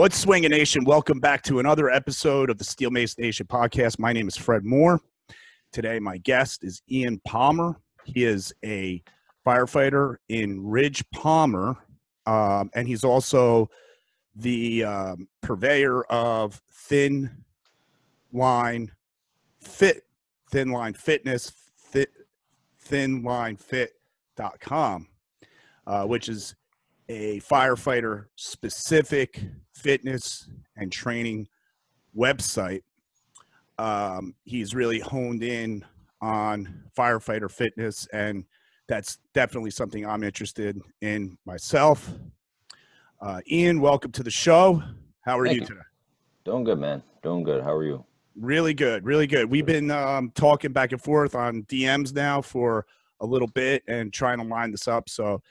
What's Swinging Nation? Welcome back to another episode of the Steel Mace Nation podcast. My name is Fred Moore. Today, my guest is Ian Palmer. He is a firefighter in Ridge Culver, um, and he's also the um, purveyor of Thin Line Fit, Thin Line Fitness, fit, thinlinefit.com, uh, which is a firefighter specific fitness and training website. Um, he's really honed in on firefighter fitness, and that's definitely something I'm interested in myself. Uh, Ian, welcome to the show. How are you, you today? Doing good, man. Doing good. How are you? Really good, really good. We've been um, talking back and forth on DMs now for a little bit and trying to line this up. So,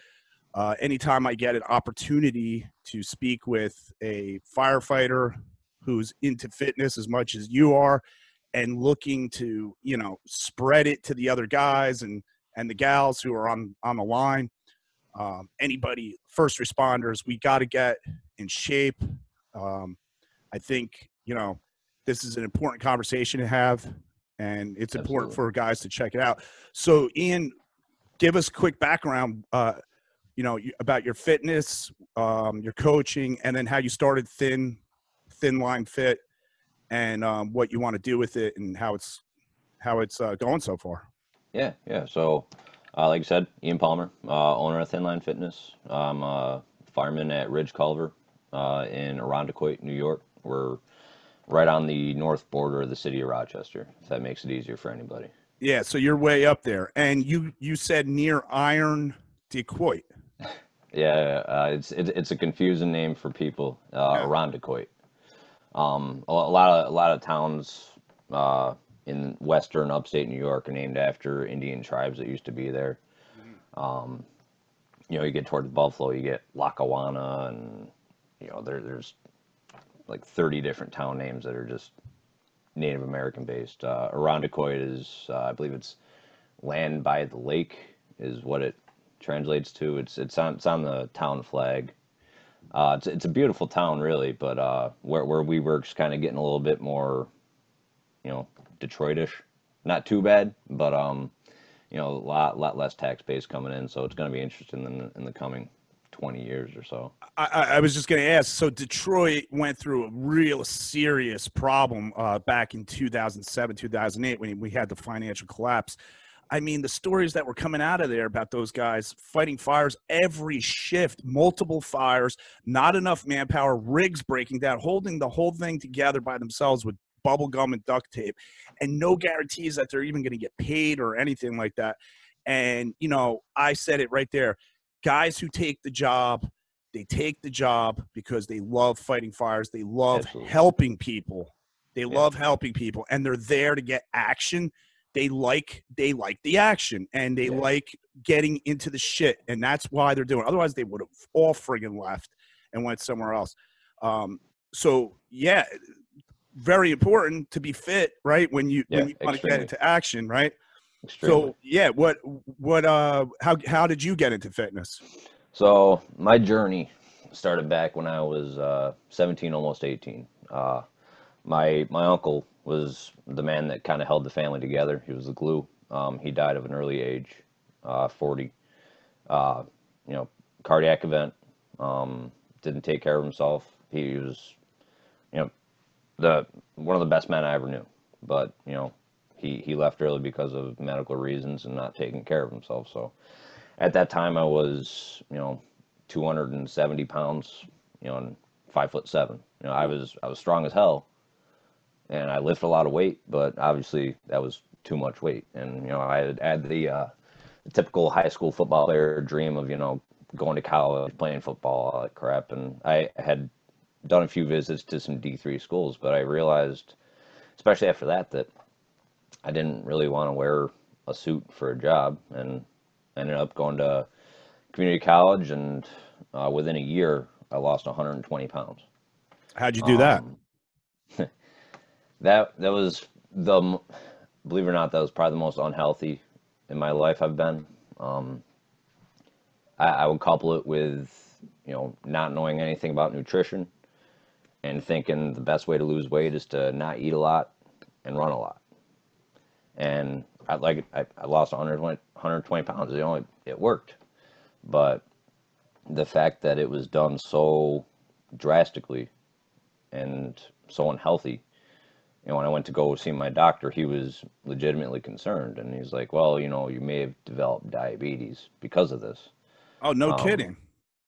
uh, anytime I get an opportunity to speak with a firefighter who's into fitness as much as you are and looking to, you know, spread it to the other guys and and the gals who are on on the line, um, anybody, first responders, we got to get in shape. Um, I think you know this is an important conversation to have, and it's important for guys to check it out. So, Ian, give us quick background. Uh, you know about your fitness, um, your coaching, and then how you started Thin Thin Line Fit, and um, what you want to do with it, and how it's how it's uh, going so far. Yeah, yeah. So, uh, like I said, Ian Palmer, uh, owner of thin line Fitness. I'm a fireman at Ridge Culver uh, in Irondequoit, New York. We're right on the north border of the city of Rochester, if that makes it easier for anybody. Yeah, so you're way up there, and you you said near Iron Decoit. Yeah, uh, it's it, it's a confusing name for people. Uh, Yeah. Irondequoit. Um, a, a lot of a lot of towns uh, in western upstate New York are named after Indian tribes that used to be there. Um, you know, you get towards Buffalo, you get Lackawanna, and you know there there's like 30 different town names that are just Native American based. Uh, Irondequoit is, uh, I believe it's land by the lake, is what it translates to. It's it's on it's on the town flag. Uh, it's it's a beautiful town, really, but uh, where where we work's kind of getting a little bit more, you know, Detroitish. Not too bad, but um, you know, a lot lot less tax base coming in, so it's going to be interesting in the, in the coming 20 years or so. I, I I was just going to ask. So Detroit went through a real serious problem uh, back in 2007, 2008 when we had the financial collapse. I mean, the stories that were coming out of there about those guys fighting fires every shift, multiple fires, not enough manpower, rigs breaking down, holding the whole thing together by themselves with bubble gum and duct tape, and no guarantees that they're even going to get paid or anything like that. And, you know, I said it right there guys who take the job, they take the job because they love fighting fires, they love Absolutely. helping people. They Yeah. love helping people and they're there to get action they like they like the action and they Yeah. like getting into the shit and that's why they're doing it. otherwise they would have all friggin left and went somewhere else um so yeah very important to be fit right when you Yeah, when you want to get into action right Extremely. so yeah what what uh how how did you get into fitness So my journey started back when I was uh, 17, almost 18. Uh, my my uncle was the man that kind of held the family together. He was the glue. Um, he died of an early age, uh, 40. Uh, you know, cardiac event. Um, didn't take care of himself. He was, you know, the one of the best men I ever knew. But you know, he he left early because of medical reasons and not taking care of himself. So at that time I was, you know, 270 pounds, you know, and five foot seven. You know, I was I was strong as hell, and I lifted a lot of weight, but obviously that was too much weight. And you know, I had, had the, uh, the typical high school football player dream of you know going to college, playing football, all that crap. And I had done a few visits to some D3 schools, but I realized, especially after that, that I didn't really want to wear a suit for a job, and ended up going to community college, and uh, within a year, I lost 120 pounds. how'd you do Um, that that that was the believe it or not, that was probably the most unhealthy in my life I've been. Um, I, I would couple it with you know not knowing anything about nutrition, and thinking the best way to lose weight is to not eat a lot and run a lot. And I like I, I lost 120, 120 pounds. Know, it, it worked, but the fact that it was done so drastically and so unhealthy. Know, when I went to go see my doctor, he was legitimately concerned, and he's like, "Well, you know, you may have developed diabetes because of this." Oh, no Um, kidding.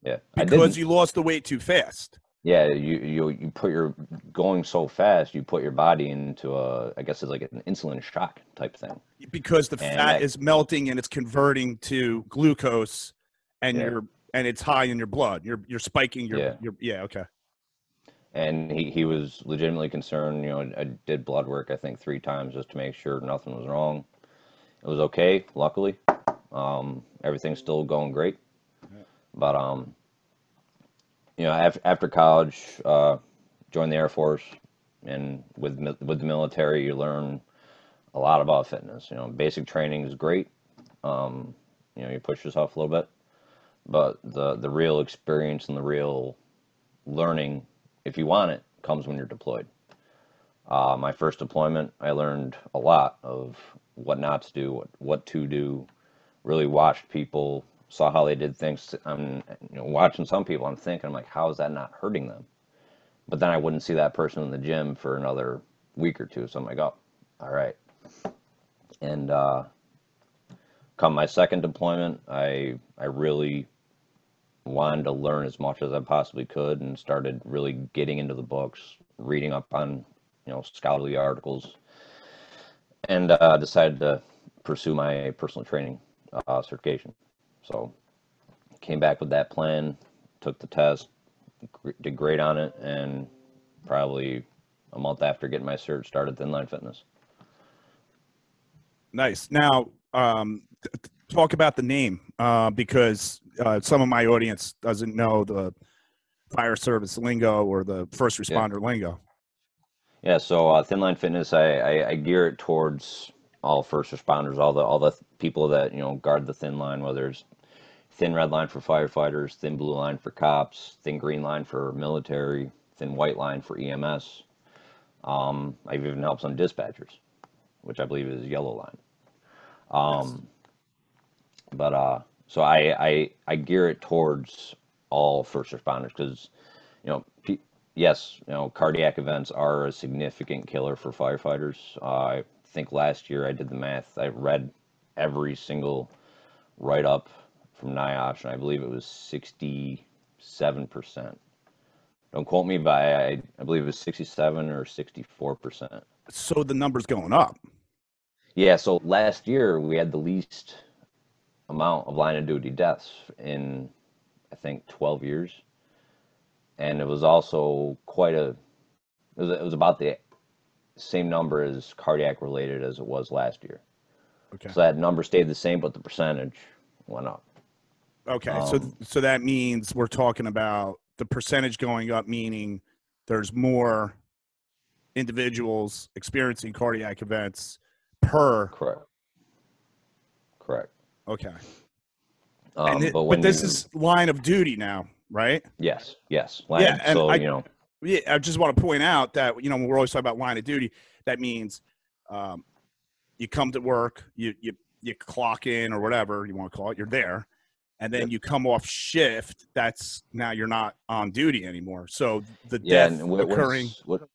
Yeah, Because you lost the weight too fast. yeah, you you you put your going so fast, you put your body into a, I guess it's like an insulin shock type thing. Because the And fat that- is melting and it's converting to glucose, and Yeah. you're and it's high in your blood. You're you're spiking your Yeah. your yeah okay. And he, he was legitimately concerned. You know, I did blood work I think three times just to make sure nothing was wrong. It was okay, luckily. Um, everything's still going great. But um, you know, after, after college, uh, joined the Air Force, and with with the military, you learn a lot about fitness. You know, basic training is great. Um, you know, you push yourself a little bit, but the the real experience and the real learning if you want it, comes when you're deployed. Uh, my first deployment, I learned a lot of what not to do, what, what to do. Really watched people, saw how they did things. I'm you know, watching some people. I'm thinking, I'm like, how is that not hurting them? But then I wouldn't see that person in the gym for another week or two. So I'm like, oh, all right. And uh, come my second deployment, I I really wanted to learn as much as I possibly could and started really getting into the books, reading up on, you know, scholarly articles, and uh, decided to pursue my personal training uh, certification. So came back with that plan, took the test, did great on it, and probably a month after getting my cert, started Thin Line Fitness. Nice. Now, um, talk about the name uh, because uh, some of my audience doesn't know the fire service lingo or the first Yeah. responder lingo. Yeah, so uh, Thinline Fitness, I, I, I gear it towards all first responders, all the all the people that you know guard the thin line, whether it's thin red line for firefighters, thin blue line for cops, thin green line for military, thin white line for EMS. Um, I've even helped some dispatchers, which I believe is yellow line. Um, but uh, so I, I I gear it towards all first responders because you know pe- yes you know cardiac events are a significant killer for firefighters. Uh, I think last year I did the math. I read every single write up from NIOSH, and I believe it was sixty-seven percent. Don't quote me, but I, I believe it was sixty-seven or sixty-four percent. So the number's going up. Yeah, so last year we had the least amount of line of duty deaths in, I think, 12 years. And it was also quite a, it was, it was about the same number as cardiac related as it was last year. Okay. So that number stayed the same, but the percentage went up. Okay. so Um, so that means we're talking about the percentage going up, meaning there's more individuals experiencing cardiac events per. Correct. Correct. Okay. Um, it- but but, this you, is line of duty now, right? yes, yes. Line, Yeah, and so, I- you know, Yeah, I just want to point out that you know when we're always talking about line of duty, that means um, you come to work, you you you clock in or whatever you want to call it, you're there, and then Yep. you come off shift. That's now you're not on duty anymore. So the Yeah, death what, occurring. what's, what,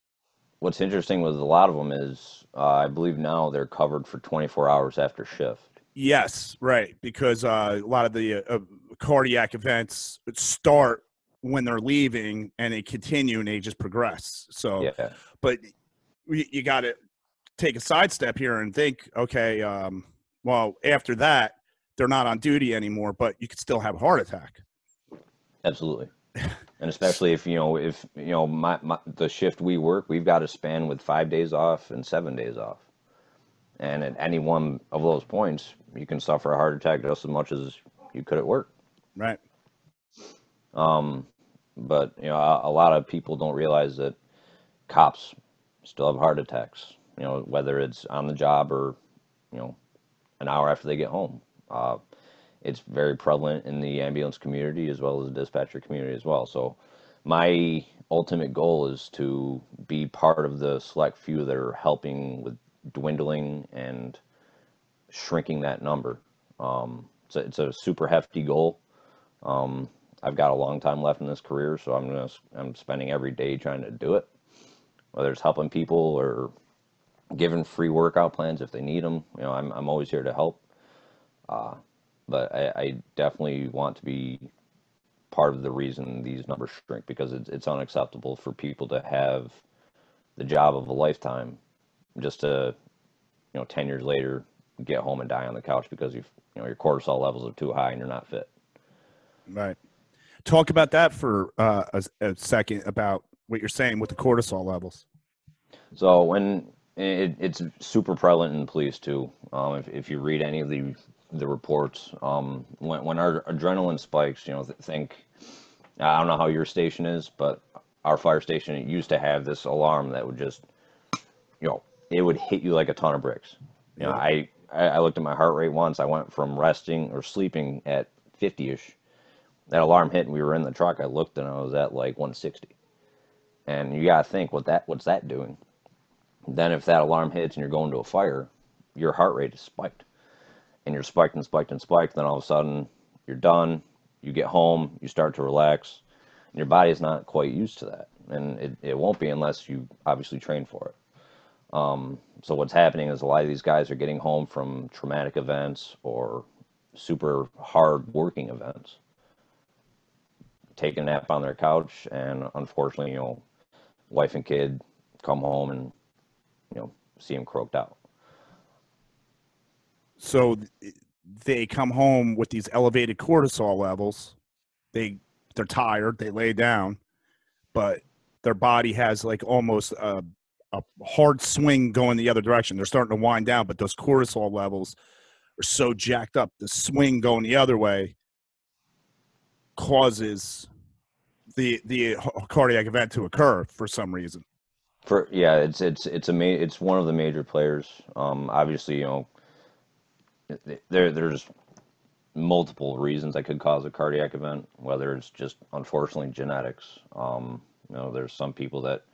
what's interesting with a lot of them is uh, I believe now they're covered for 24 hours after shift. Yes, right, because uh, a lot of the uh, cardiac events start when they're leaving and they continue and they just progress. So Yeah, but you, you got to take a sidestep here and think, okay, um, well, after that, they're not on duty anymore, but you could still have a heart attack. absolutely. And especially if you know if you know my, my the shift we work, we've got to span with five days off and seven days off. And at any one of those points, you can suffer a heart attack just as much as you could at work. Right. Um, but you know, a, a lot of people don't realize that cops still have heart attacks. You know, whether it's on the job or you know, an hour after they get home. Uh, it's very prevalent in the ambulance community as well as the dispatcher community as well. So, my ultimate goal is to be part of the select few that are helping with dwindling and shrinking that number. Um, it's, a, it's a super hefty goal. Um, I've got a long time left in this career, so I'm gonna I'm spending every day trying to do it, whether it's helping people or giving free workout plans if they need them. You know, I'm I'm always here to help. Uh, but I, I definitely want to be part of the reason these numbers shrink because it's it's unacceptable for people to have the job of a lifetime just to you know 10 years later get home and die on the couch because you you know your cortisol levels are too high and you're not fit. Right. Talk about that for uh, a, a, second about what you're saying with the cortisol levels. So when it, it's super prevalent in police too. Um, if, if you read any of the the reports um, when, when our adrenaline spikes you know think i don't know how your station is but our fire station used to have this alarm that would just you know it would hit you like a ton of bricks. You know i I looked at my heart rate once. I went from resting or sleeping at 50 ish. That alarm hit and we were in the truck. I looked and I was at like 160. And you got to think what that what's that doing? Then if that alarm hits and you're going to a fire, your heart rate is spiked. And you're spiked and spiked and spiked. Then all of a sudden you're done. You get home, you start to relax. And your body's not quite used to that. And it, it won't be unless you obviously train for it. Um, so what's happening is a lot of these guys are getting home from traumatic events or super hard working events, take a nap on their couch, and unfortunately, you know, wife and kid come home and you know see them croaked out. So they come home with these elevated cortisol levels. They they're tired. They lay down, but their body has like almost a a hard swing going the other direction. They're starting to wind down, but those cortisol levels are so jacked up. The swing going the other way causes the the cardiac event to occur for some reason. For yeah, it's it's it's a ma- it's one of the major players. Um, obviously, you know, there there's multiple reasons that could cause a cardiac event. Whether it's just unfortunately genetics. Um, you know, there's some people that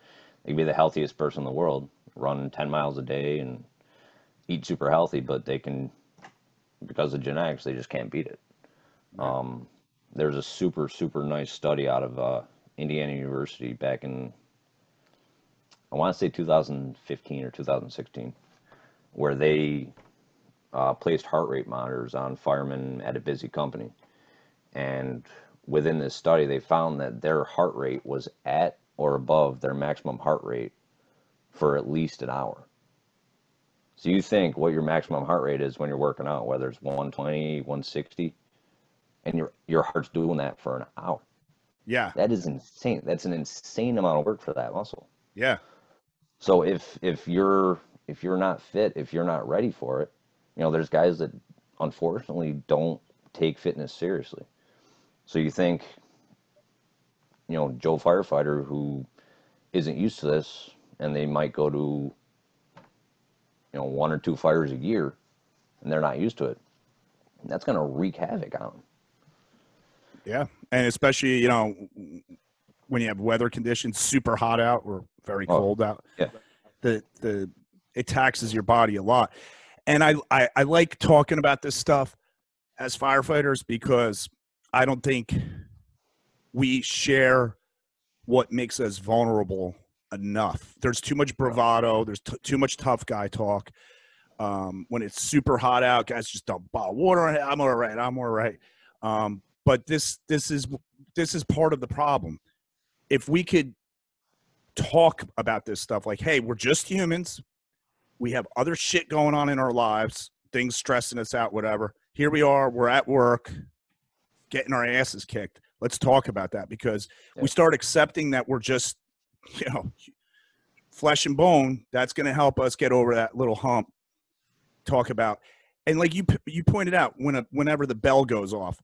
they can be the healthiest person in the world, run 10 miles a day and eat super healthy, but they can, because of genetics, they just can't beat it. Um, there's a super, super nice study out of uh, Indiana University back in, I want to say 2015 or 2016, where they uh, placed heart rate monitors on firemen at a busy company. And within this study, they found that their heart rate was at or above their maximum heart rate for at least an hour. So you think what your maximum heart rate is when you're working out, whether it's 120, 160, and your your heart's doing that for an hour. Yeah. That is insane. That's an insane amount of work for that muscle. Yeah. So if if you're if you're not fit, if you're not ready for it, you know, there's guys that unfortunately don't take fitness seriously. So you think you know Joe firefighter who isn't used to this, and they might go to you know one or two fires a year, and they're not used to it. That's going to wreak havoc on them. Yeah, and especially you know when you have weather conditions, super hot out or very oh, cold out. Yeah, the the it taxes your body a lot, and I, I I like talking about this stuff as firefighters because I don't think we share what makes us vulnerable enough. There's too much bravado. There's t- too much tough guy talk. Um, when it's super hot out, guys just dump bottle water. I'm all right. I'm all right. Um, but this this is this is part of the problem. If we could talk about this stuff, like, hey, we're just humans. We have other shit going on in our lives, things stressing us out, whatever. Here we are. We're at work, getting our asses kicked let's talk about that because yeah. we start accepting that we're just you know flesh and bone that's going to help us get over that little hump talk about and like you you pointed out when a, whenever the bell goes off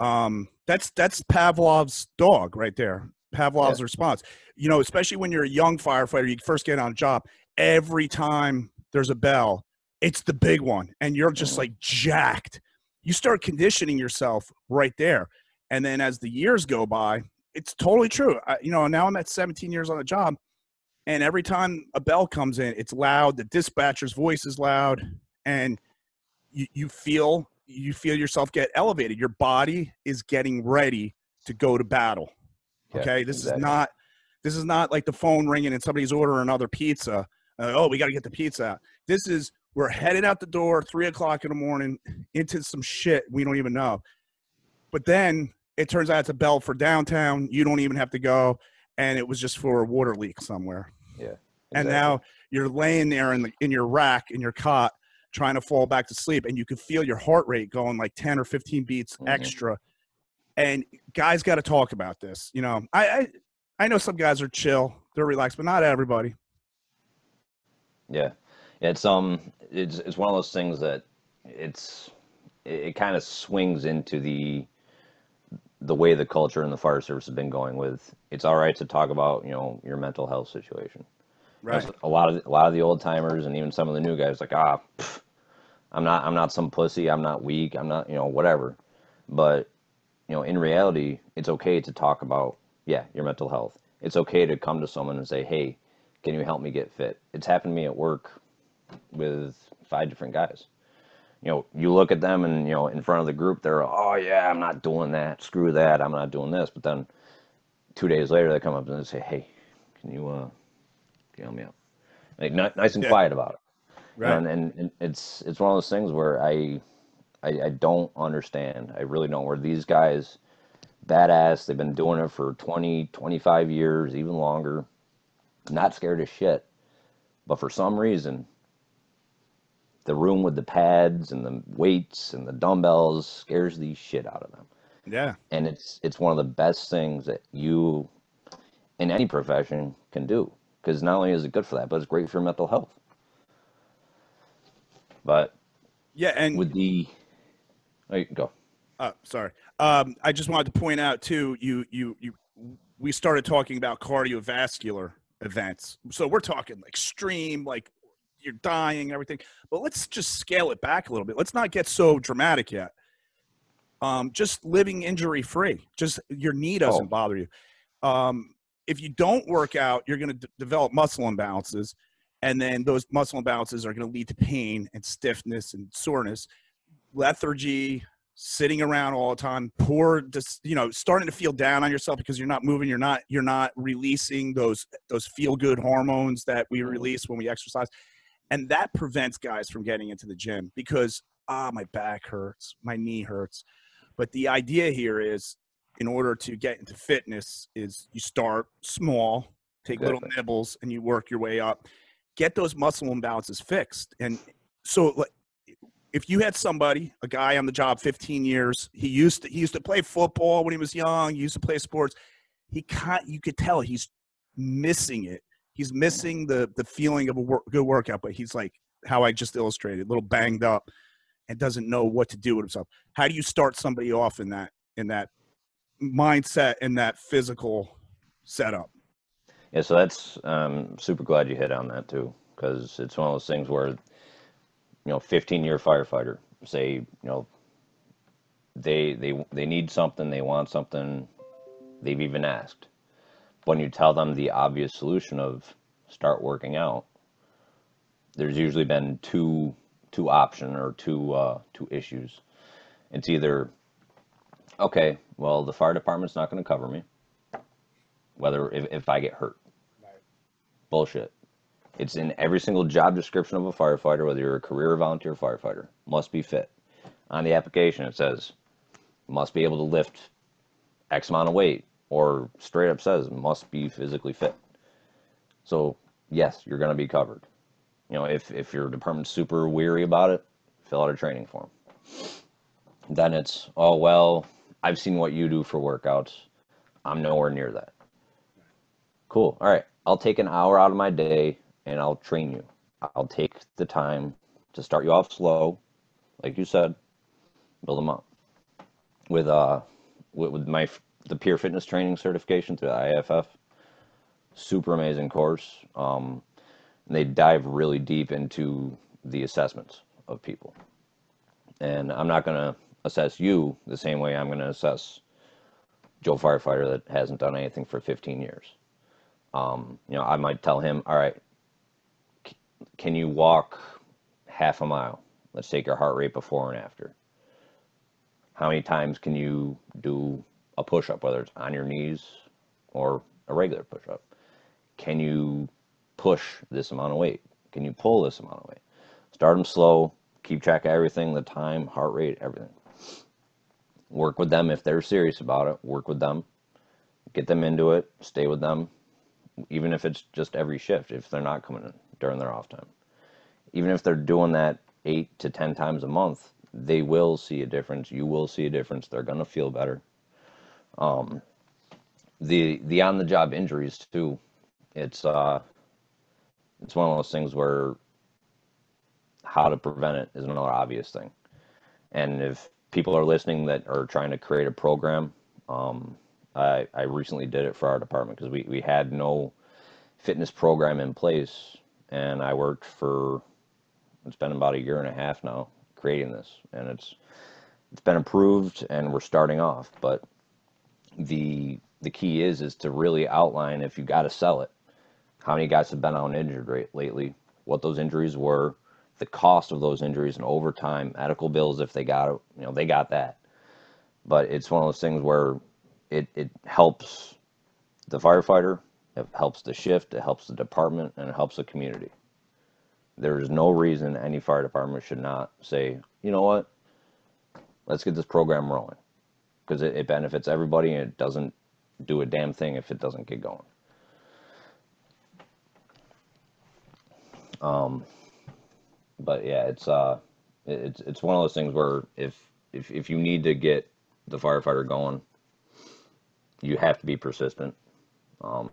um, that's that's pavlov's dog right there pavlov's yeah. response you know especially when you're a young firefighter you first get on a job every time there's a bell it's the big one and you're just mm-hmm. like jacked you start conditioning yourself right there and then as the years go by, it's totally true. I, you know, now I'm at 17 years on the job, and every time a bell comes in, it's loud. The dispatcher's voice is loud, and you, you feel you feel yourself get elevated. Your body is getting ready to go to battle. Yeah, Okay, this exactly. is not this is not like the phone ringing and somebody's ordering another pizza. Uh, oh, we got to get the pizza out. This is we're headed out the door three o'clock in the morning into some shit we don't even know. But then it turns out it's a bell for downtown. You don't even have to go, and it was just for a water leak somewhere. Yeah. And now you're laying there in the in your rack in your cot trying to fall back to sleep, and you can feel your heart rate going like ten or fifteen beats Mhm. extra. And guys got to talk about this. You know, I, I I know some guys are chill, they're relaxed, but not everybody. Yeah, it's um, it's it's one of those things that it's it, it kind of swings into the the way the culture in the fire service has been going with. It's all right to talk about you know your mental health situation. Right. A lot of a lot of the old timers and even some of the new guys like ah, pff, I'm not I'm not some pussy. I'm not weak. I'm not you know whatever. But you know in reality, it's okay to talk about yeah your mental health. It's okay to come to someone and say hey, can you help me get fit? It's happened to me at work with five different guys. You know, you look at them and you know in front of the group, they're oh yeah, I'm not doing that. Screw that. I'm not doing this. But then two days later, they come up and they say, hey, can you uh, can you help me out? Like ni- nice and Yeah. quiet about it. Right. and, and, and it's it's one of those things where I, I I don't understand. I really don't. Where these guys, badass, they've been doing it for 20, 25 years, even longer, not scared of shit. But for some reason, the room with the pads and the weights and the dumbbells scares the shit out of them. Yeah. And it's it's one of the best things that you in any profession can do because not only is it good for that, but it's great for your mental health. But Yeah. And with the oh, you can go. Uh, sorry. Um, I just wanted to point out too. You, you, you. We started talking about cardiovascular events, so we're talking extreme, like you're dying, and everything. But let's just scale it back a little bit. Let's not get so dramatic yet. Um, just living injury free. Just your knee doesn't Oh. bother you. Um, if you don't work out, you're going to d- develop muscle imbalances, and then those muscle imbalances are going to lead to pain and stiffness and soreness, lethargy, sitting around all the time poor just you know starting to feel down on yourself because you're not moving you're not you're not releasing those those feel good hormones that we release when we exercise and that prevents guys from getting into the gym because ah my back hurts my knee hurts but the idea here is in order to get into fitness is you start small take little nibbles and you work your way up get those muscle imbalances fixed and so like if you had somebody, a guy on the job 15 years, he used to he used to play football when he was young, he used to play sports. He can't you could tell he's missing it. He's missing the the feeling of a wor- good workout, but he's like how I just illustrated, a little banged up and doesn't know what to do with himself. How do you start somebody off in that in that mindset and that physical setup? Yeah, so that's um, super glad you hit on that too, because it's one of those things where, you know, 15 year firefighter say, you know, they they they need something, they want something, they've even asked. When you tell them the obvious solution of start working out, there's usually been two two option or two uh, two issues. It's either okay, well the fire department's not going to cover me, whether if, if I get hurt. Bullshit. It's in every single job description of a firefighter, whether you're a career or volunteer firefighter. Must be fit. On the application, it says must be able to lift X amount of weight, or straight up says must be physically fit. So yes, you're going to be covered. You know, if if your department's super weary about it, fill out a training form. Then it's oh well, I've seen what you do for workouts. I'm nowhere near that. Cool. All right. I'll take an hour out of my day and I'll train you. I'll take the time to start you off slow, like you said, build them up. With uh, with, with my the peer fitness training certification through the IFF, super amazing course. Um, and they dive really deep into the assessments of people. And I'm not gonna assess you the same way I'm gonna assess Joe firefighter that hasn't done anything for 15 years. Um, you know, I might tell him, all right, can you walk half a mile? Let's take your heart rate before and after. How many times can you do a push up, whether it's on your knees or a regular push up? Can you push this amount of weight? Can you pull this amount of weight? Start them slow, keep track of everything the time, heart rate, everything. Work with them if they're serious about it, work with them, get them into it, stay with them, even if it's just every shift, if they're not coming in during their off time. Even if they're doing that eight to 10 times a month, they will see a difference. You will see a difference. They're going to feel better. Um, the the on the job injuries too, it's uh, it's one of those things where how to prevent it is another obvious thing. And if people are listening that are trying to create a program, um, I, I recently did it for our department because we, we had no fitness program in place. And I worked for, it's been about a year and a half now creating this. And it's, it's been approved and we're starting off. But the, the key is, is to really outline if you got to sell it, how many guys have been on injured rate lately, what those injuries were, the cost of those injuries and overtime, medical bills if they got it, you know, they got that. But it's one of those things where it, it helps the firefighter, it helps the shift, it helps the department, and it helps the community. There is no reason any fire department should not say, you know what, let's get this program rolling. Because it, it benefits everybody and it doesn't do a damn thing if it doesn't get going. Um, but yeah, it's uh, it- it's it's one of those things where if if if you need to get the firefighter going, you have to be persistent. Um,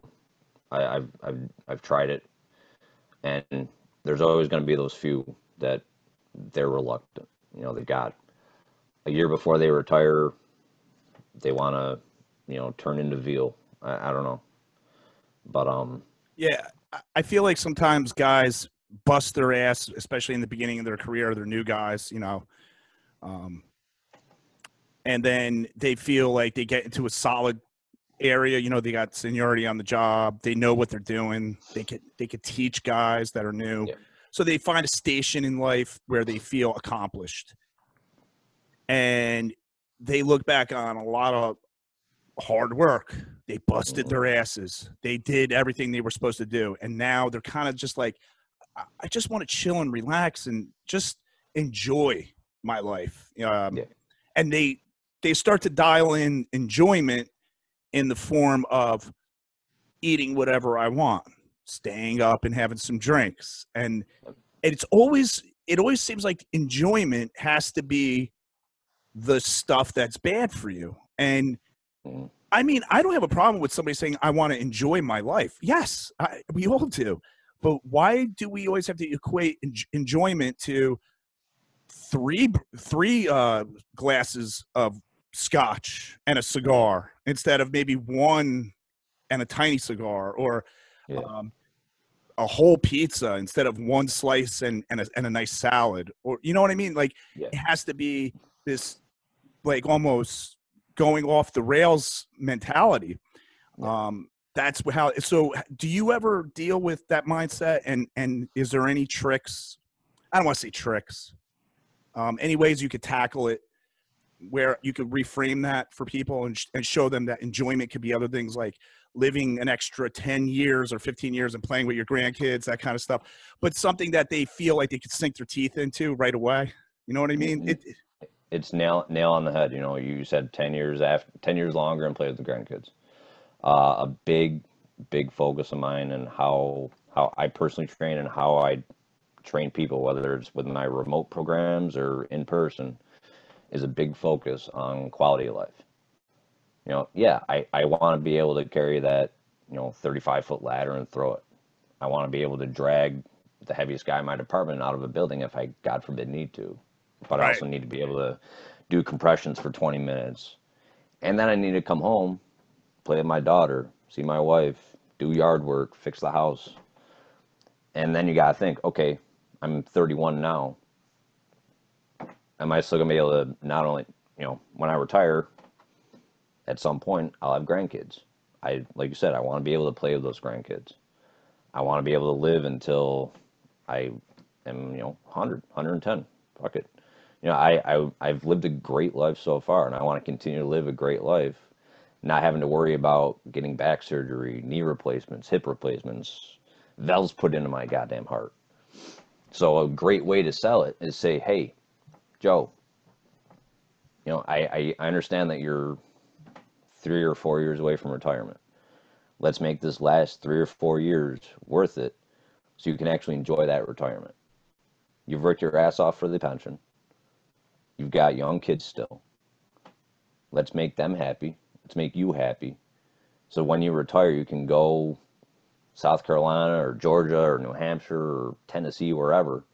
I, I've I've I've tried it, and there's always going to be those few that they're reluctant. You know, they got a year before they retire, they want to, you know, turn into veal. I, I don't know, but um, Yeah, I- feel like sometimes guys bust their ass, especially in the beginning of their career. They're new guys, you know, um, and then they feel like they get into a solid area. You know, they got seniority on the job. They know what they're doing. They could they could teach guys that are new. Yeah. So they find a station in life where they feel accomplished, and they look back on a lot of hard work. They busted Mhm. their asses. They did everything they were supposed to do. And now they're kind of just like, I- I just want to chill and relax and just enjoy my life. Um, Yeah. And they they start to dial in enjoyment in the form of eating whatever I want, staying up and having some drinks. And it's always it always seems like enjoyment has to be the stuff that's bad for you. And Mhm. I mean, I don't have a problem with somebody saying I want to enjoy my life. Yes, I, we all do. But why do we always have to equate en- enjoyment to three three uh, glasses of scotch and a cigar instead of maybe one and a tiny cigar, or Yeah. um, a whole pizza instead of one slice and and a, and a nice salad, or you know what I mean? Like Yeah. it has to be this like almost going off the rails mentality. Yeah. Um, that's how. So, do you ever deal with that mindset? And and is there any tricks? I don't want to say tricks. Um, any ways you could tackle it where you could reframe that for people and, sh- and show them that enjoyment could be other things like living an extra 10 years or 15 years and playing with your grandkids, that kind of stuff, but something that they feel like they could sink their teeth into right away. You know what I mean? Mhm. It, it's nail nail on the head. You know, you said ten years after ten years longer and play with the grandkids. Uh, a big big focus of mine and how how I personally train and how I train people, whether it's with my remote programs or in person, is a big focus on quality of life. You know, yeah, I, I want to be able to carry that, you know, 35 foot ladder and throw it. I want to be able to drag the heaviest guy in my department out of a building if I, God forbid, need to. But I also need to be able to do compressions for 20 minutes. And then I need to come home, play with my daughter, see my wife, do yard work, fix the house. And then you got to think, okay, I'm 31 now. Am I still going to be able to not only, you know, when I retire, at some point I'll have grandkids. I like you said, I want to be able to play with those grandkids. I want to be able to live until I am, you know, 100, 110. Fuck it. You know, I, I I've lived a great life so far, and I want to continue to live a great life, not having to worry about getting back surgery, knee replacements, hip replacements, valves put into my goddamn heart. So a great way to sell it is say, hey, Joe, you know, I, I understand that you're three or four years away from retirement. Let's make this last three or four years worth it so you can actually enjoy that retirement. You've worked your ass off for the pension. You've got young kids still. Let's make them happy. Let's make you happy. So when you retire, you can go South Carolina or Georgia or New Hampshire or Tennessee, wherever,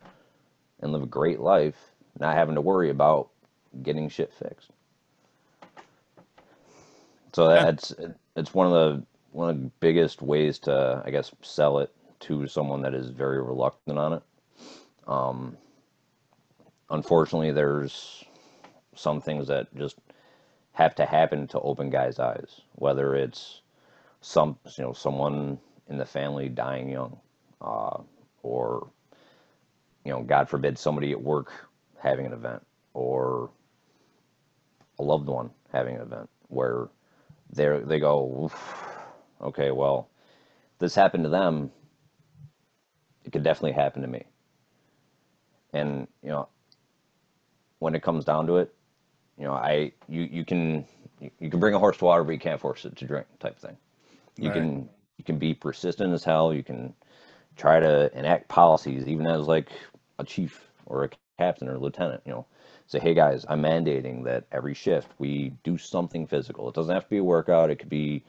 and live a great life, not having to worry about getting shit fixed. So that's it's one of the one of the biggest ways to I guess sell it to someone that is very reluctant on it. Um, unfortunately, there's some things that just have to happen to open guys' eyes. Whether it's some you know someone in the family dying young, uh, or you know, God forbid, somebody at work having an event, or a loved one having an event where they they go, okay, well, this happened to them. It could definitely happen to me. And you know, when it comes down to it, you know, I you you can you can bring a horse to water, but you can't force it to drink, type thing. You right. can you can be persistent as hell. You can try to enact policies, even as like a chief or a captain or a lieutenant. You know, say, hey guys, I'm mandating that every shift we do something physical. It doesn't have to be a workout. It could be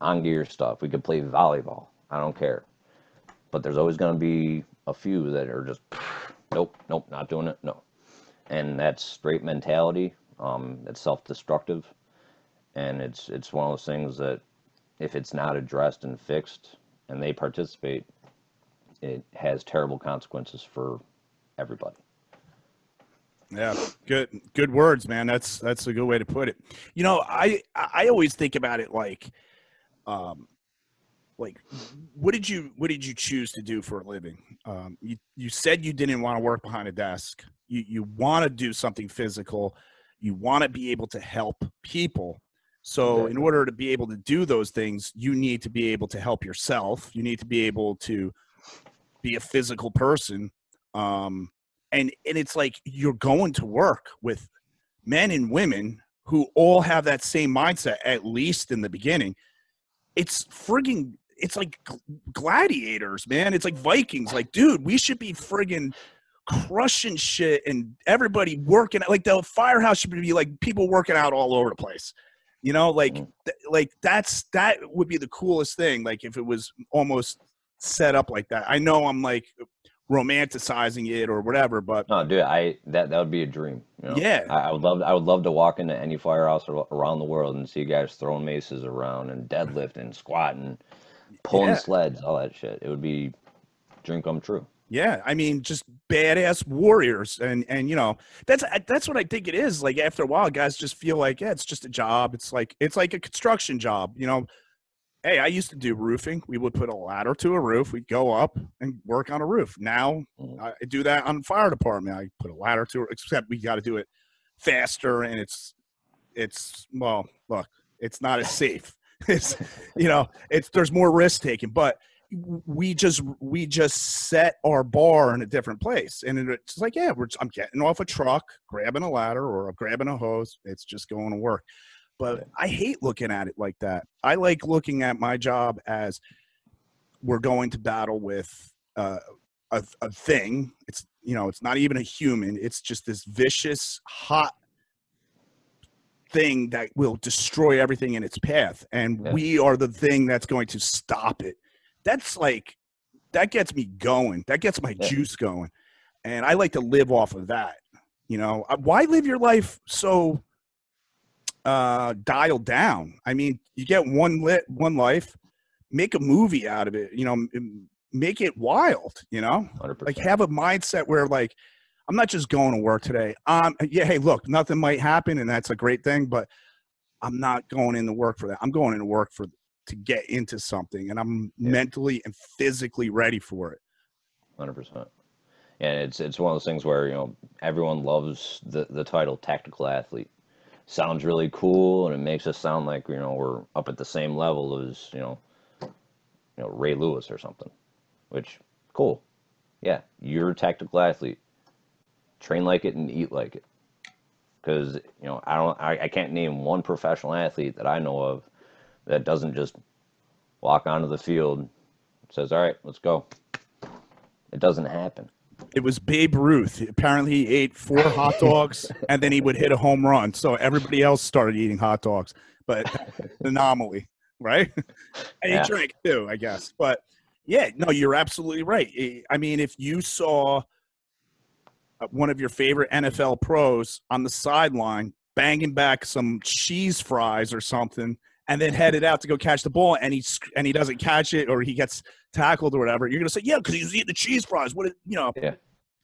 on gear stuff. We could play volleyball. I don't care. But there's always going to be a few that are just, nope, nope, not doing it. No. And that's straight mentality. Um, it's self-destructive. And it's, it's one of those things that if it's not addressed and fixed and they participate, it has terrible consequences for everybody. Yeah, good good words, man. That's that's a good way to put it. You know, I I always think about it like um like what did you what did you choose to do for a living? Um you you said you didn't want to work behind a desk. You you want to do something physical. You want to be able to help people. So in order to be able to do those things, you need to be able to help yourself. You need to be able to be a physical person. Um and and it's like you're going to work with men and women who all have that same mindset at least in the beginning it's frigging it's like gladiators man it's like vikings like dude we should be frigging crushing shit and everybody working like the firehouse should be like people working out all over the place you know like mm-hmm. th- like that's that would be the coolest thing like if it was almost set up like that i know i'm like romanticizing it or whatever. But no, dude, I that that would be a dream. You know? Yeah, I, I, would love I would love to walk into any firehouse around the world and see guys throwing maces around and deadlifting, squatting, pulling yeah. sleds, all that shit. It would be dream come true. Yeah, I mean, just badass warriors, and and you know that's that's what I think it is. Like after a while, guys just feel like yeah, it's just a job. It's like it's like a construction job. You know, hey, I used to do roofing. We would put a ladder to a roof. We'd go up and work on a roof. Now mm. I do that on fire department. I put a ladder to it, except we got to do it faster and it's, it's, well, look, it's not as safe. it's, you know, it's, there's more risk taken, but we just, we just set our bar in a different place. And it's like, yeah, we're, I'm getting off a truck, grabbing a ladder or grabbing a hose. It's just going to work. But I hate looking at it like that. I like looking at my job as we're going to battle with uh, a, a thing. It's you know, it's not even a human. It's just this vicious, hot thing that will destroy everything in its path, and yeah. we are the thing that's going to stop it. That's like that gets me going. That gets my yeah. juice going, and I like to live off of that. You know, uh, why live your life so uh, dialed down. I mean, you get one lit, one life, make a movie out of it. You know, make it wild. You know, 100%. like have a mindset where like I'm not just going to work today. Um, yeah, hey, look, nothing might happen, and that's a great thing, but I'm not going into work for that. I'm going into work for to get into something, and I'm Yeah. mentally and physically ready for it. Hundred percent. And it's it's one of those things where you know everyone loves the the title tactical athlete. Sounds really cool, and it makes us sound like you know we're up at the same level as you know, you know Ray Lewis or something. Which cool, yeah, you're a tactical athlete. Train like it and eat like it. Because you know I don't I, I can't name one professional athlete that I know of that doesn't just walk onto the field, says all right, let's go. It doesn't happen. It was Babe Ruth. Apparently, he ate four hot dogs and then he would hit a home run. So everybody else started eating hot dogs, but anomaly, right? and Yeah. he drank too, I guess. But yeah, no, you're absolutely right. I- mean, if you saw one of your favorite NFL pros on the sideline banging back some cheese fries or something, and then headed out to go catch the ball, and he and he doesn't catch it, or he gets tackled or whatever, you're gonna say, yeah, because he was eating the cheese fries. What, you know? Yeah.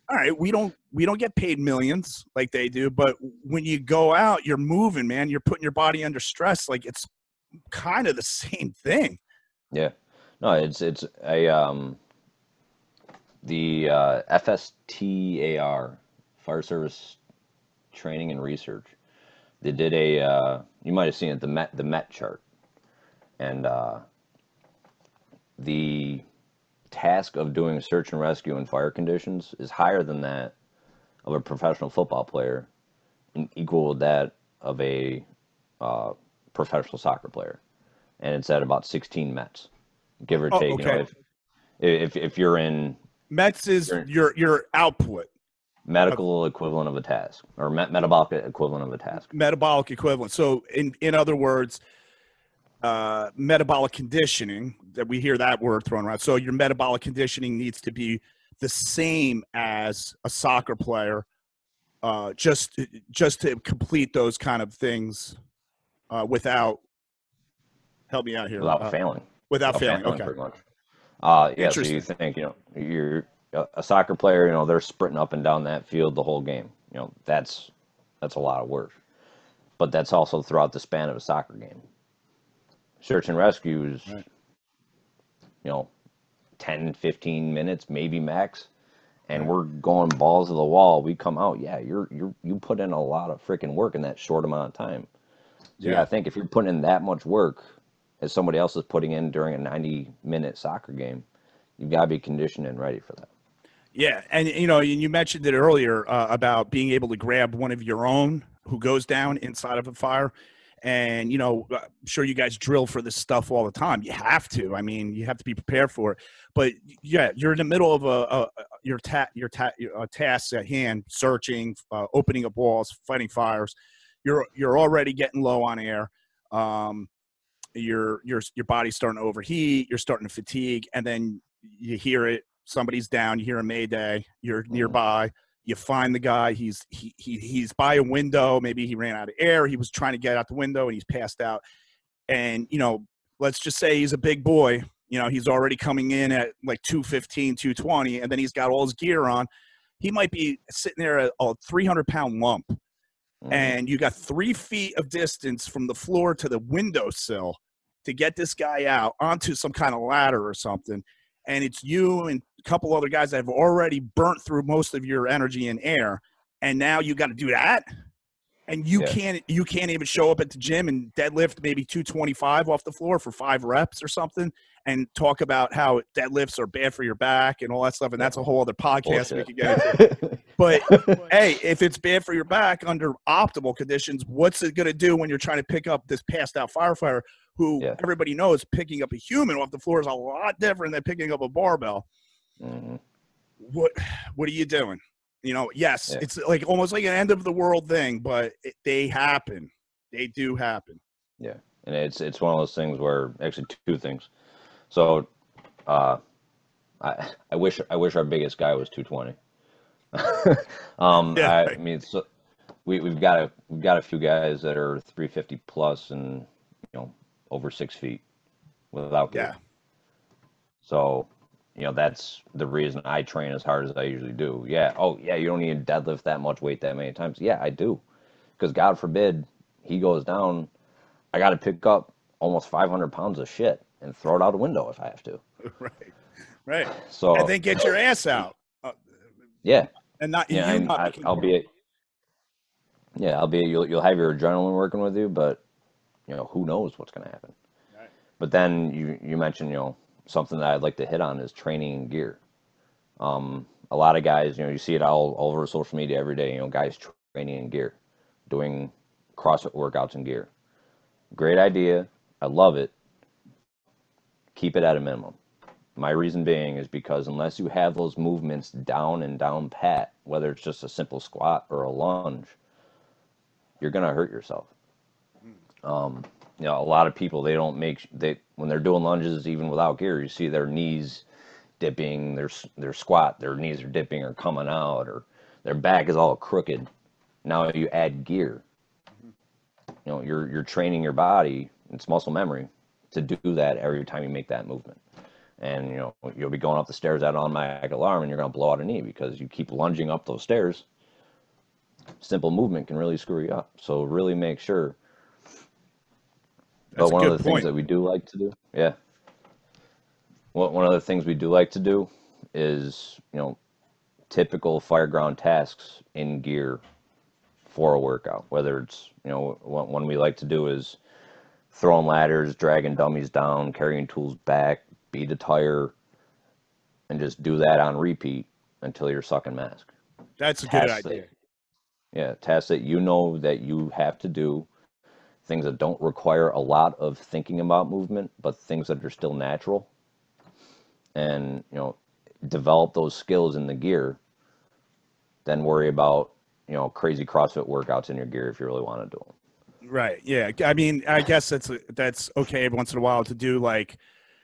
All right, we don't we don't get paid millions like they do, but when you go out, you're moving, man. You're putting your body under stress. Like it's kind of the same thing. Yeah. No, it's it's a um the uh, FSTAR Fire Service Training and Research. They did a uh, you might have seen it the Met the Met chart, and uh, the task of doing search and rescue in fire conditions is higher than that of a professional football player, and equal with that of a uh, professional soccer player, and it's at about 16 Mets, give or Oh, take. You know, okay. if, if if you're in Mets is Sure. your your output, medical equivalent of a task or met- metabolic equivalent of a task. metabolic equivalent. So in in other words, uh, metabolic conditioning that we hear that word thrown around. So your metabolic conditioning needs to be the same as a soccer player, uh, just just to complete those kind of things uh, without. Help me out here. without uh, failing. without Without failing. failing, Okay. Uh, yeah, so you think, you know, you're a soccer player, you know, they're sprinting up and down that field the whole game. You know, that's that's a lot of work. But that's also throughout the span of a soccer game. Search and rescue is, Right. you know, 10, 15 minutes, maybe max. And we're going balls to the wall. We come out, yeah, you're you're you put in a lot of freaking work in that short amount of time. So Yeah. gotta think if you're putting in that much work as somebody else is putting in during a 90 minute soccer game, you've got to be conditioned and ready for that. Yeah, and you know, you mentioned it earlier uh, about being able to grab one of your own who goes down inside of a fire, and you know, uh, I'm sure you guys drill for this stuff all the time. You have to. I mean, you have to be prepared for it. But yeah, you're in the middle of a, a, a your ta- your ta- your, uh, tasks at hand, searching, uh, opening up walls, fighting fires. You're you're already getting low on air. Um, your your your body's starting to overheat. You're starting to fatigue, and then you hear it somebody's down you hear a mayday you're mm-hmm. nearby you find the guy he's he, he he's by a window maybe he ran out of air he was trying to get out the window and he's passed out and you know let's just say he's a big boy you know he's already coming in at like 215 220 and then he's got all his gear on he might be sitting there at a 300 pound lump Mhm. and you got three feet of distance from the floor to the windowsill to get this guy out onto some kind of ladder or something. And it's you and a couple other guys that have already burnt through most of your energy and air, and now you got to do that. And you Yeah. can't you can't even show up at the gym and deadlift maybe 225 off the floor for five reps or something and talk about how deadlifts are bad for your back and all that stuff. And that's a whole other podcast we could get into. But hey, if it's bad for your back under optimal conditions, what's it going to do when you're trying to pick up this passed out firefighter who Yeah. everybody knows picking up a human off the floor is a lot different than picking up a barbell? Mhm. What what are you doing? You know, yes, Yeah. it's like almost like an end of the world thing, but it, they happen. They do happen. Yeah, and it's it's one of those things where actually two things. So, uh, I I wish I wish our biggest guy was 220. um, Yeah, I, right. mean, so we we've got a we've got a few guys that are 350 plus and you know over six feet without gear. Yeah. So, you know, that's the reason I train as hard as I usually do. Yeah. Oh, yeah. You don't need to deadlift that much weight that many times. Yeah, I do. Because God forbid he goes down. I got to pick up almost 500 pounds of shit and throw it out a window if I have to. right, right. So and then get your ass out. Uh, yeah, and not yeah, not I, making I'll be. Yeah, I'll be. You'll you'll have your adrenaline working with you, but you know who knows what's going to happen. Right. But then you you mentioned you know something that I'd like to hit on is training and gear. Um, a lot of guys, you know, you see it all, all over social media every day. You know, guys training in gear, doing CrossFit workouts in gear. Great idea. I love it. Keep it at a minimum. My reason being is because unless you have those movements down and down pat, whether it's just a simple squat or a lunge, you're gonna hurt yourself. Um, you know, a lot of people they don't make they when they're doing lunges even without gear, you see their knees dipping, their their squat, their knees are dipping or coming out, or their back is all crooked. Now if you add gear. You know, you're you're training your body, it's muscle memory, to do that every time you make that movement. And you know, you'll be going up the stairs at an automatic alarm and you're gonna blow out a knee because you keep lunging up those stairs. Simple movement can really screw you up. So really make sure That's but one of the point. things that we do like to do, yeah. One one of the things we do like to do is, you know, typical fireground tasks in gear for a workout. Whether it's, you know, one, one we like to do is throwing ladders, dragging dummies down, carrying tools back, beat a tire, and just do that on repeat until you're sucking mask. That's a good idea. that, yeah, tasks that you know that you have to do, things that don't require a lot of thinking about movement, but things that are still natural. And, you know, develop those skills in the gear, then worry about, you know, crazy CrossFit workouts in your gear if you really want to do them. Right. Yeah. I mean, I guess that's that's okay once in a while to do like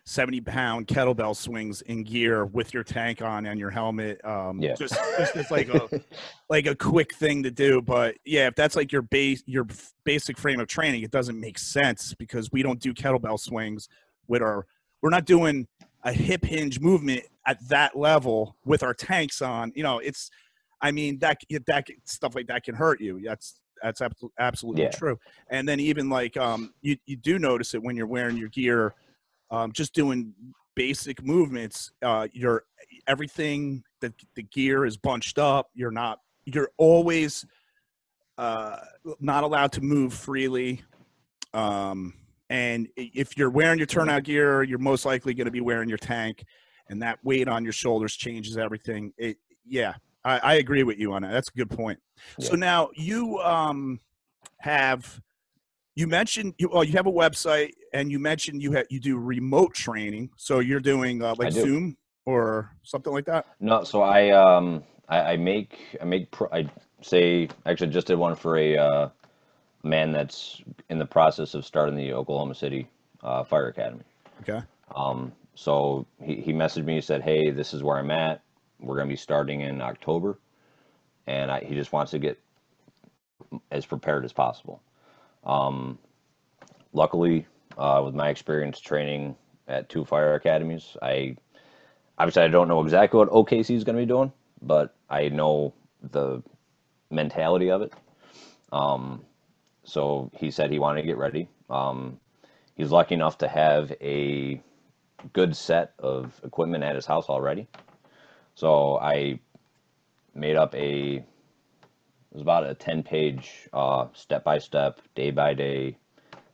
seventy pound kettlebell swings in gear with your tank on and your helmet. Um, Yeah. Just just as like a like a quick thing to do. But yeah, if that's like your base your basic frame of training, it doesn't make sense because we don't do kettlebell swings with our. We're not doing a hip hinge movement at that level with our tanks on. You know, it's. I mean that that stuff like that can hurt you. That's that's absolutely Yeah. true. And then even like um, you you do notice it when you're wearing your gear, um, just doing basic movements. Uh, you're everything that the gear is bunched up. You're not. You're always uh, not allowed to move freely. Um, and if you're wearing your turnout gear, you're most likely going to be wearing your tank, and that weight on your shoulders changes everything. It, yeah, I, I agree with you on that. That's a good point. So now you um, have you mentioned you well you have a website and you mentioned you have you do remote training. So you're doing uh, like do. Zoom or something like that. No, so I um I, I make I make pro, I say actually just did one for a uh, man that's in the process of starting the Oklahoma City uh, Fire Academy. Okay. Um, so he, he messaged me. He said, "Hey, this is where I'm at. We're gonna be starting in October, and I, he just wants to get as prepared as possible." Um, luckily, uh, with my experience training at two fire academies, I obviously I don't know exactly what OKC is gonna be doing, but I know the mentality of it. Um, so he said he wanted to get ready. Um, he's lucky enough to have a good set of equipment at his house already. So I made up a it was about a 10 page uh, step by step, day by day,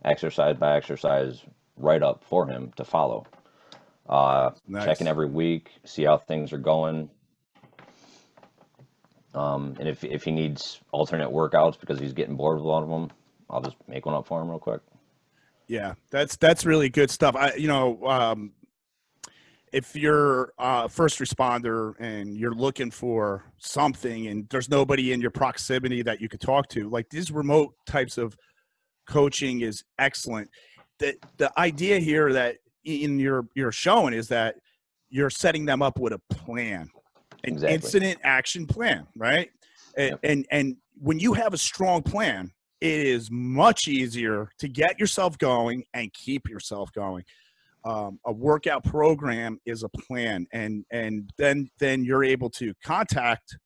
exercise by exercise write up for him to follow. Uh, Nice. Checking every week, see how things are going. Um, and if, if he needs alternate workouts because he's getting bored with one of them, I'll just make one up for him real quick. Yeah, that's that's really good stuff. I you know, um, if you're a first responder and you're looking for something and there's nobody in your proximity that you could talk to, like these remote types of coaching is excellent. The the idea here that in your you're showing is that you're setting them up with a plan, an Exactly. incident action plan, right? And, Yep. and and when you have a strong plan, it is much easier to get yourself going and keep yourself going. Um, a workout program is a plan, and and then then you're able to contact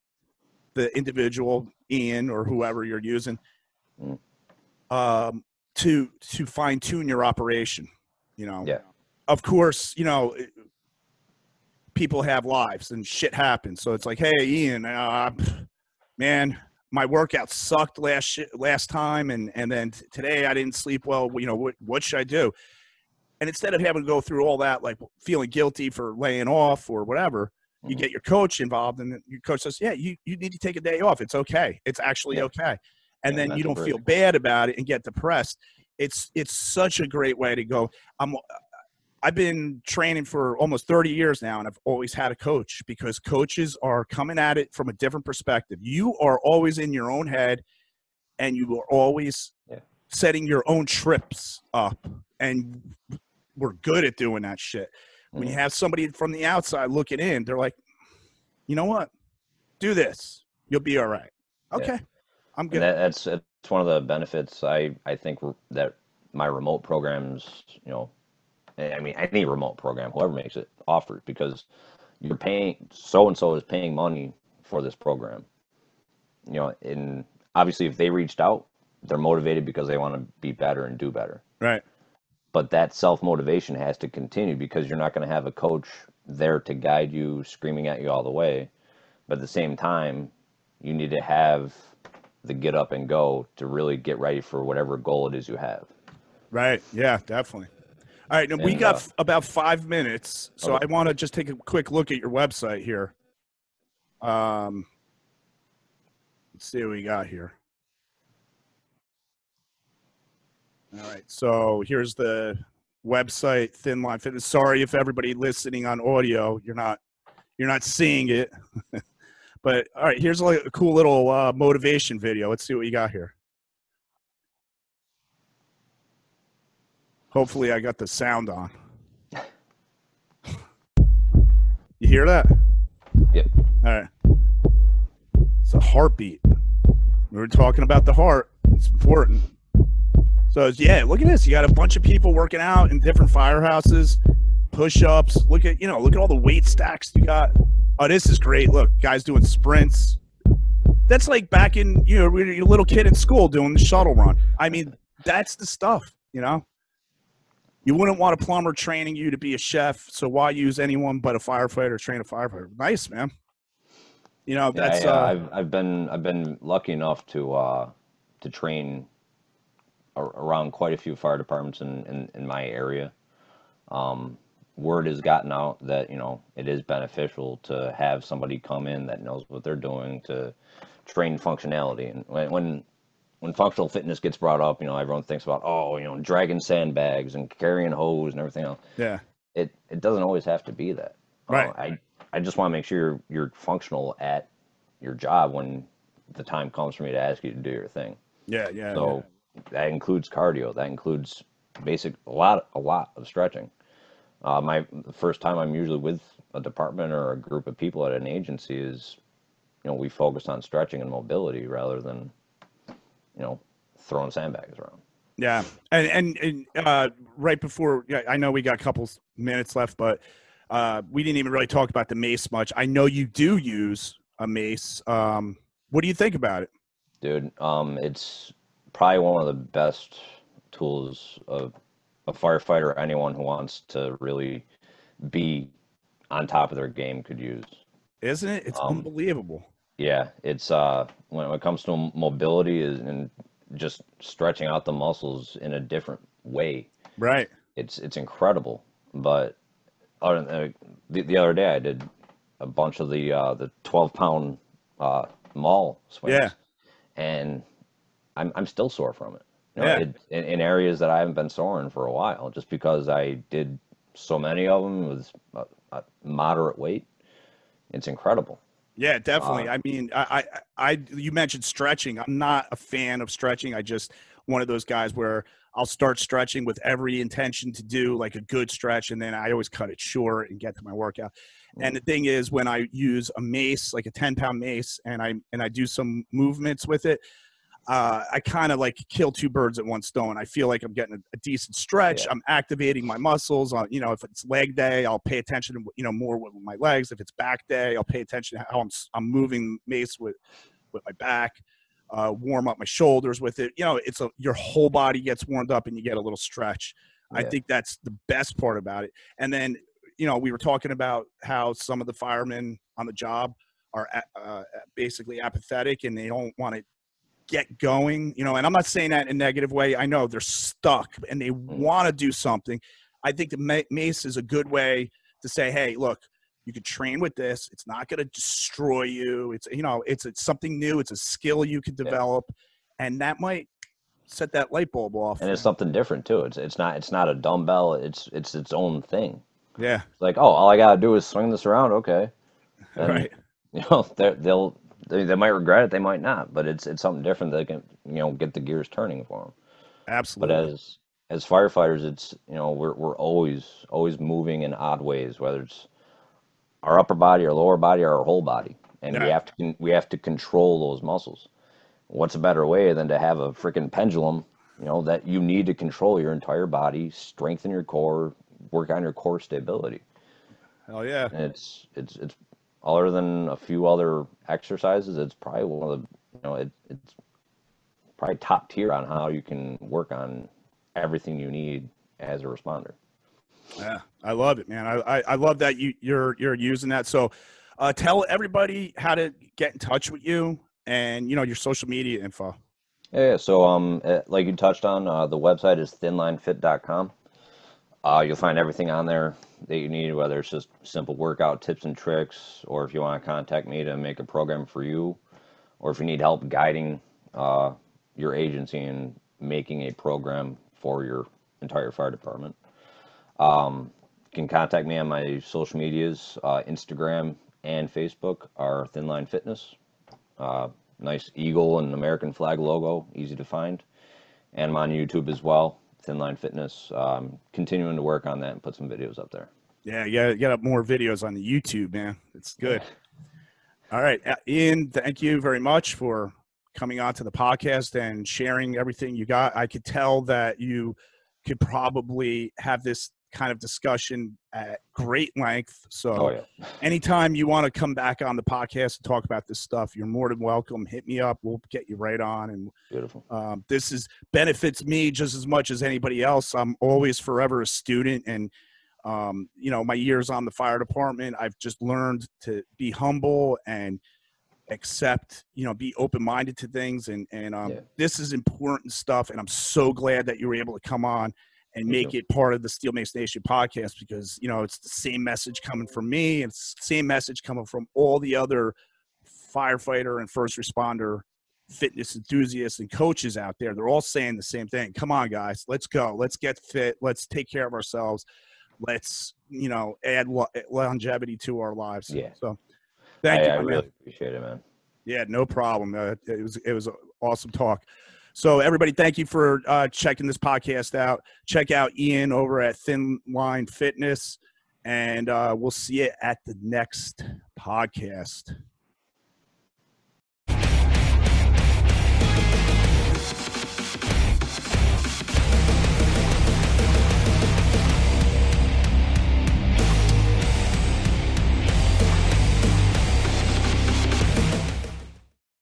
the individual, Ian or whoever you're using, Mm. um, to to fine tune your operation. You know. Yeah. Of course, you know people have lives and shit happens. So it's like, hey, Ian, uh, man, my workout sucked last last time, and and then today I didn't sleep well. You know, what what should I do? And instead of having to go through all that, like feeling guilty for laying off or whatever, you Mhm. get your coach involved, and your coach says, "Yeah, you you need to take a day off. It's okay. It's actually Yeah. okay." And Yeah, then you don't feel bad about it and get depressed. It's it's such a great way to go. I'm I've been training for almost 30 years now, and I've always had a coach because coaches are coming at it from a different perspective. You are always in your own head, and you are always Yeah. setting your own trips up. And we're good at doing that shit. When you Mhm. have somebody from the outside looking in, they're like, you know what? Do this. You'll be all right. Yeah. Okay. I'm good. that, that's it's one of the benefits I I think that my remote programs, you know, I I mean any remote program, whoever makes it, offers because you're paying so and so is paying money for this program. You know, and obviously if they reached out, they're motivated because they want to be better and do better. right. But that self motivation has to continue because you're not going to have a coach there to guide you, screaming at you all the way. But at the same time, you need to have the get up and go to really get ready for whatever goal it is you have. Right. Yeah, definitely. All right. Now we got uh, f- about five minutes. So Okay. I want to just take a quick look at your website here. Um, let's see what we got here. All right. So here's the website, Thin Line Fitness. Sorry if everybody listening on audio, you're not you're not seeing it. but all right, here's like a cool little uh, motivation video. Let's see what you got here. Hopefully, I got the sound on. You hear that? Yep. All right. It's a heartbeat. We were talking about the heart. It's important. So it's- yeah, look at this. You got a bunch of people working out in different firehouses, push-ups. Look at you know, look at all the weight stacks you got. Oh, this is great. Look, guys doing sprints. That's like back in you know, when you're a little kid in school doing the shuttle run. I mean, that's the stuff. You know. You wouldn't want a plumber training you to be a chef, so why use anyone but a firefighter to train a firefighter? Nice, man. You know, that's I, uh, uh, I've I've been I've been lucky enough to uh, to train around quite a few fire departments in, in, in my area. Um, word has gotten out that you know it is beneficial to have somebody come in that knows what they're doing to train functionality. And when when when functional fitness gets brought up, you know everyone thinks about oh you know dragging sandbags and carrying hose and everything else. yeah, It it doesn't always have to be that. Uh, Right. I I just want to make sure you're, you're functional at your job when the time comes for me to ask you to do your thing. yeah, yeah. So that includes cardio. That includes basic a lot a lot of stretching. Uh, my the first time I'm usually with a department or a group of people at an agency is, you know, we focus on stretching and mobility rather than, you know, throwing sandbags around. Yeah, and and, and uh, right before, yeah, I know we got a couple minutes left, but uh, we didn't even really talk about the mace much. I know you do use a mace. Um, what do you think about it? Dude, um, it's probably one of the best tools of a firefighter anyone who wants to really be on top of their game could use. Isn't it? It's Um, unbelievable. Yeah, it's uh when it comes to mobility is and just stretching out the muscles in a different way. Right. It's it's incredible. But other than, uh, the the other day I did a bunch of the uh the 12 pound uh maul swings. Yeah. And I'm I'm still sore from it. You know, Yeah. it, in, in areas that I haven't been sore in for a while, just because I did so many of them with a, a moderate weight. It's incredible. Yeah, definitely. Uh, I mean, I, I, I, you mentioned stretching. I'm not a fan of stretching. I just one of those guys where I'll start stretching with every intention to do like a good stretch, and then I always cut it short and get to my workout. And the thing is, when I use a mace, like a 10 pound mace, and I and I do some movements with it, uh, I kind of like kill two birds at one stone. I feel like I'm getting a, a decent stretch. Yeah. I'm activating my muscles. On you know, if it's leg day, I'll pay attention to you know more with my legs. If it's back day, I'll pay attention to how I'm I'm moving mace with with my back. uh, warm up my shoulders with it. You know, it's a your whole body gets warmed up and you get a little stretch. I think that's the best part about it. And then, you know, we were talking about how some of the firemen on the job are uh, basically apathetic and they don't want to get going. You know, and I'm not saying that in a negative way. I know they're stuck and they mm. want to do something. I think the ma- mace is a good way to say, hey, look, you could train with this. It's not going to destroy you. It's you know, it's it's something new. It's a skill you can Yeah. develop, and that might set that light bulb off. and it's something different too. It's it's not it's not a dumbbell. It's it's its own thing. yeah, It's like, oh, all I gotta do is swing this around. Okay, And, right. You know, they'll they, they might regret it. They might not. But it's it's something different that can you know get the gears turning for them. Absolutely. But as as firefighters, it's you know we're we're always always moving in odd ways, whether it's our upper body, our lower body, or our whole body, and we have to we have to control those muscles. What's a better way than to have a freaking pendulum? You know that you need to control your entire body, strengthen your core, work on your core stability. Hell yeah. And it's it's it's other than a few other exercises, it's probably one of the you know it, it's probably top tier on how you can work on everything you need as a responder. Yeah, I love it, man. I, I, I love that you you're you're using that. So, uh, tell everybody how to get in touch with you and you know your social media info. Yeah, so um, uh, like you touched on, uh, the website is thinlinefit.com. Uh, you'll find everything on there that you need, whether it's just simple workout tips and tricks, or if you want to contact me to make a program for you, or if you need help guiding uh, your agency in making a program for your entire fire department. Um, you can contact me on my social medias, uh, Instagram and Facebook are Thinline Fitness. Uh, nice eagle and American flag logo, easy to find. And I'm on YouTube as well, Thinline Fitness. Um, continuing to work on that and put some videos up there. Yeah, yeah, get up more videos on the YouTube, man. It's good. All right, uh, Ian, thank you very much for coming on to the podcast and sharing everything you got. I could tell that you could probably have this kind of discussion at great length. So, Oh yeah, anytime you want to come back on the podcast and talk about this stuff, you're more than welcome. Hit me up. We'll get you right on. And beautiful. um, this is benefits me just as much as anybody else. I'm always forever a student, and um, you know my years on the fire department, I've just learned to be humble and accept. You know, be open minded to things, and and um, Yeah. this is important stuff. And I'm so glad that you were able to come on and make it part of the Steel Mace Nation podcast because you know it's the same message coming from me, and it's the same message coming from all the other firefighter and first responder fitness enthusiasts and coaches out there. They're all saying the same thing. Come on, guys, let's go. Let's get fit. Let's take care of ourselves. Let's you know add lo- longevity to our lives. Yeah. So, thank I, you. I my man. really appreciate it, man. Yeah, no problem. Uh, it was it was an awesome talk. So everybody, thank you for uh, checking this podcast out. Check out Ian over at Thin Line Fitness, and uh, we'll see you at the next podcast.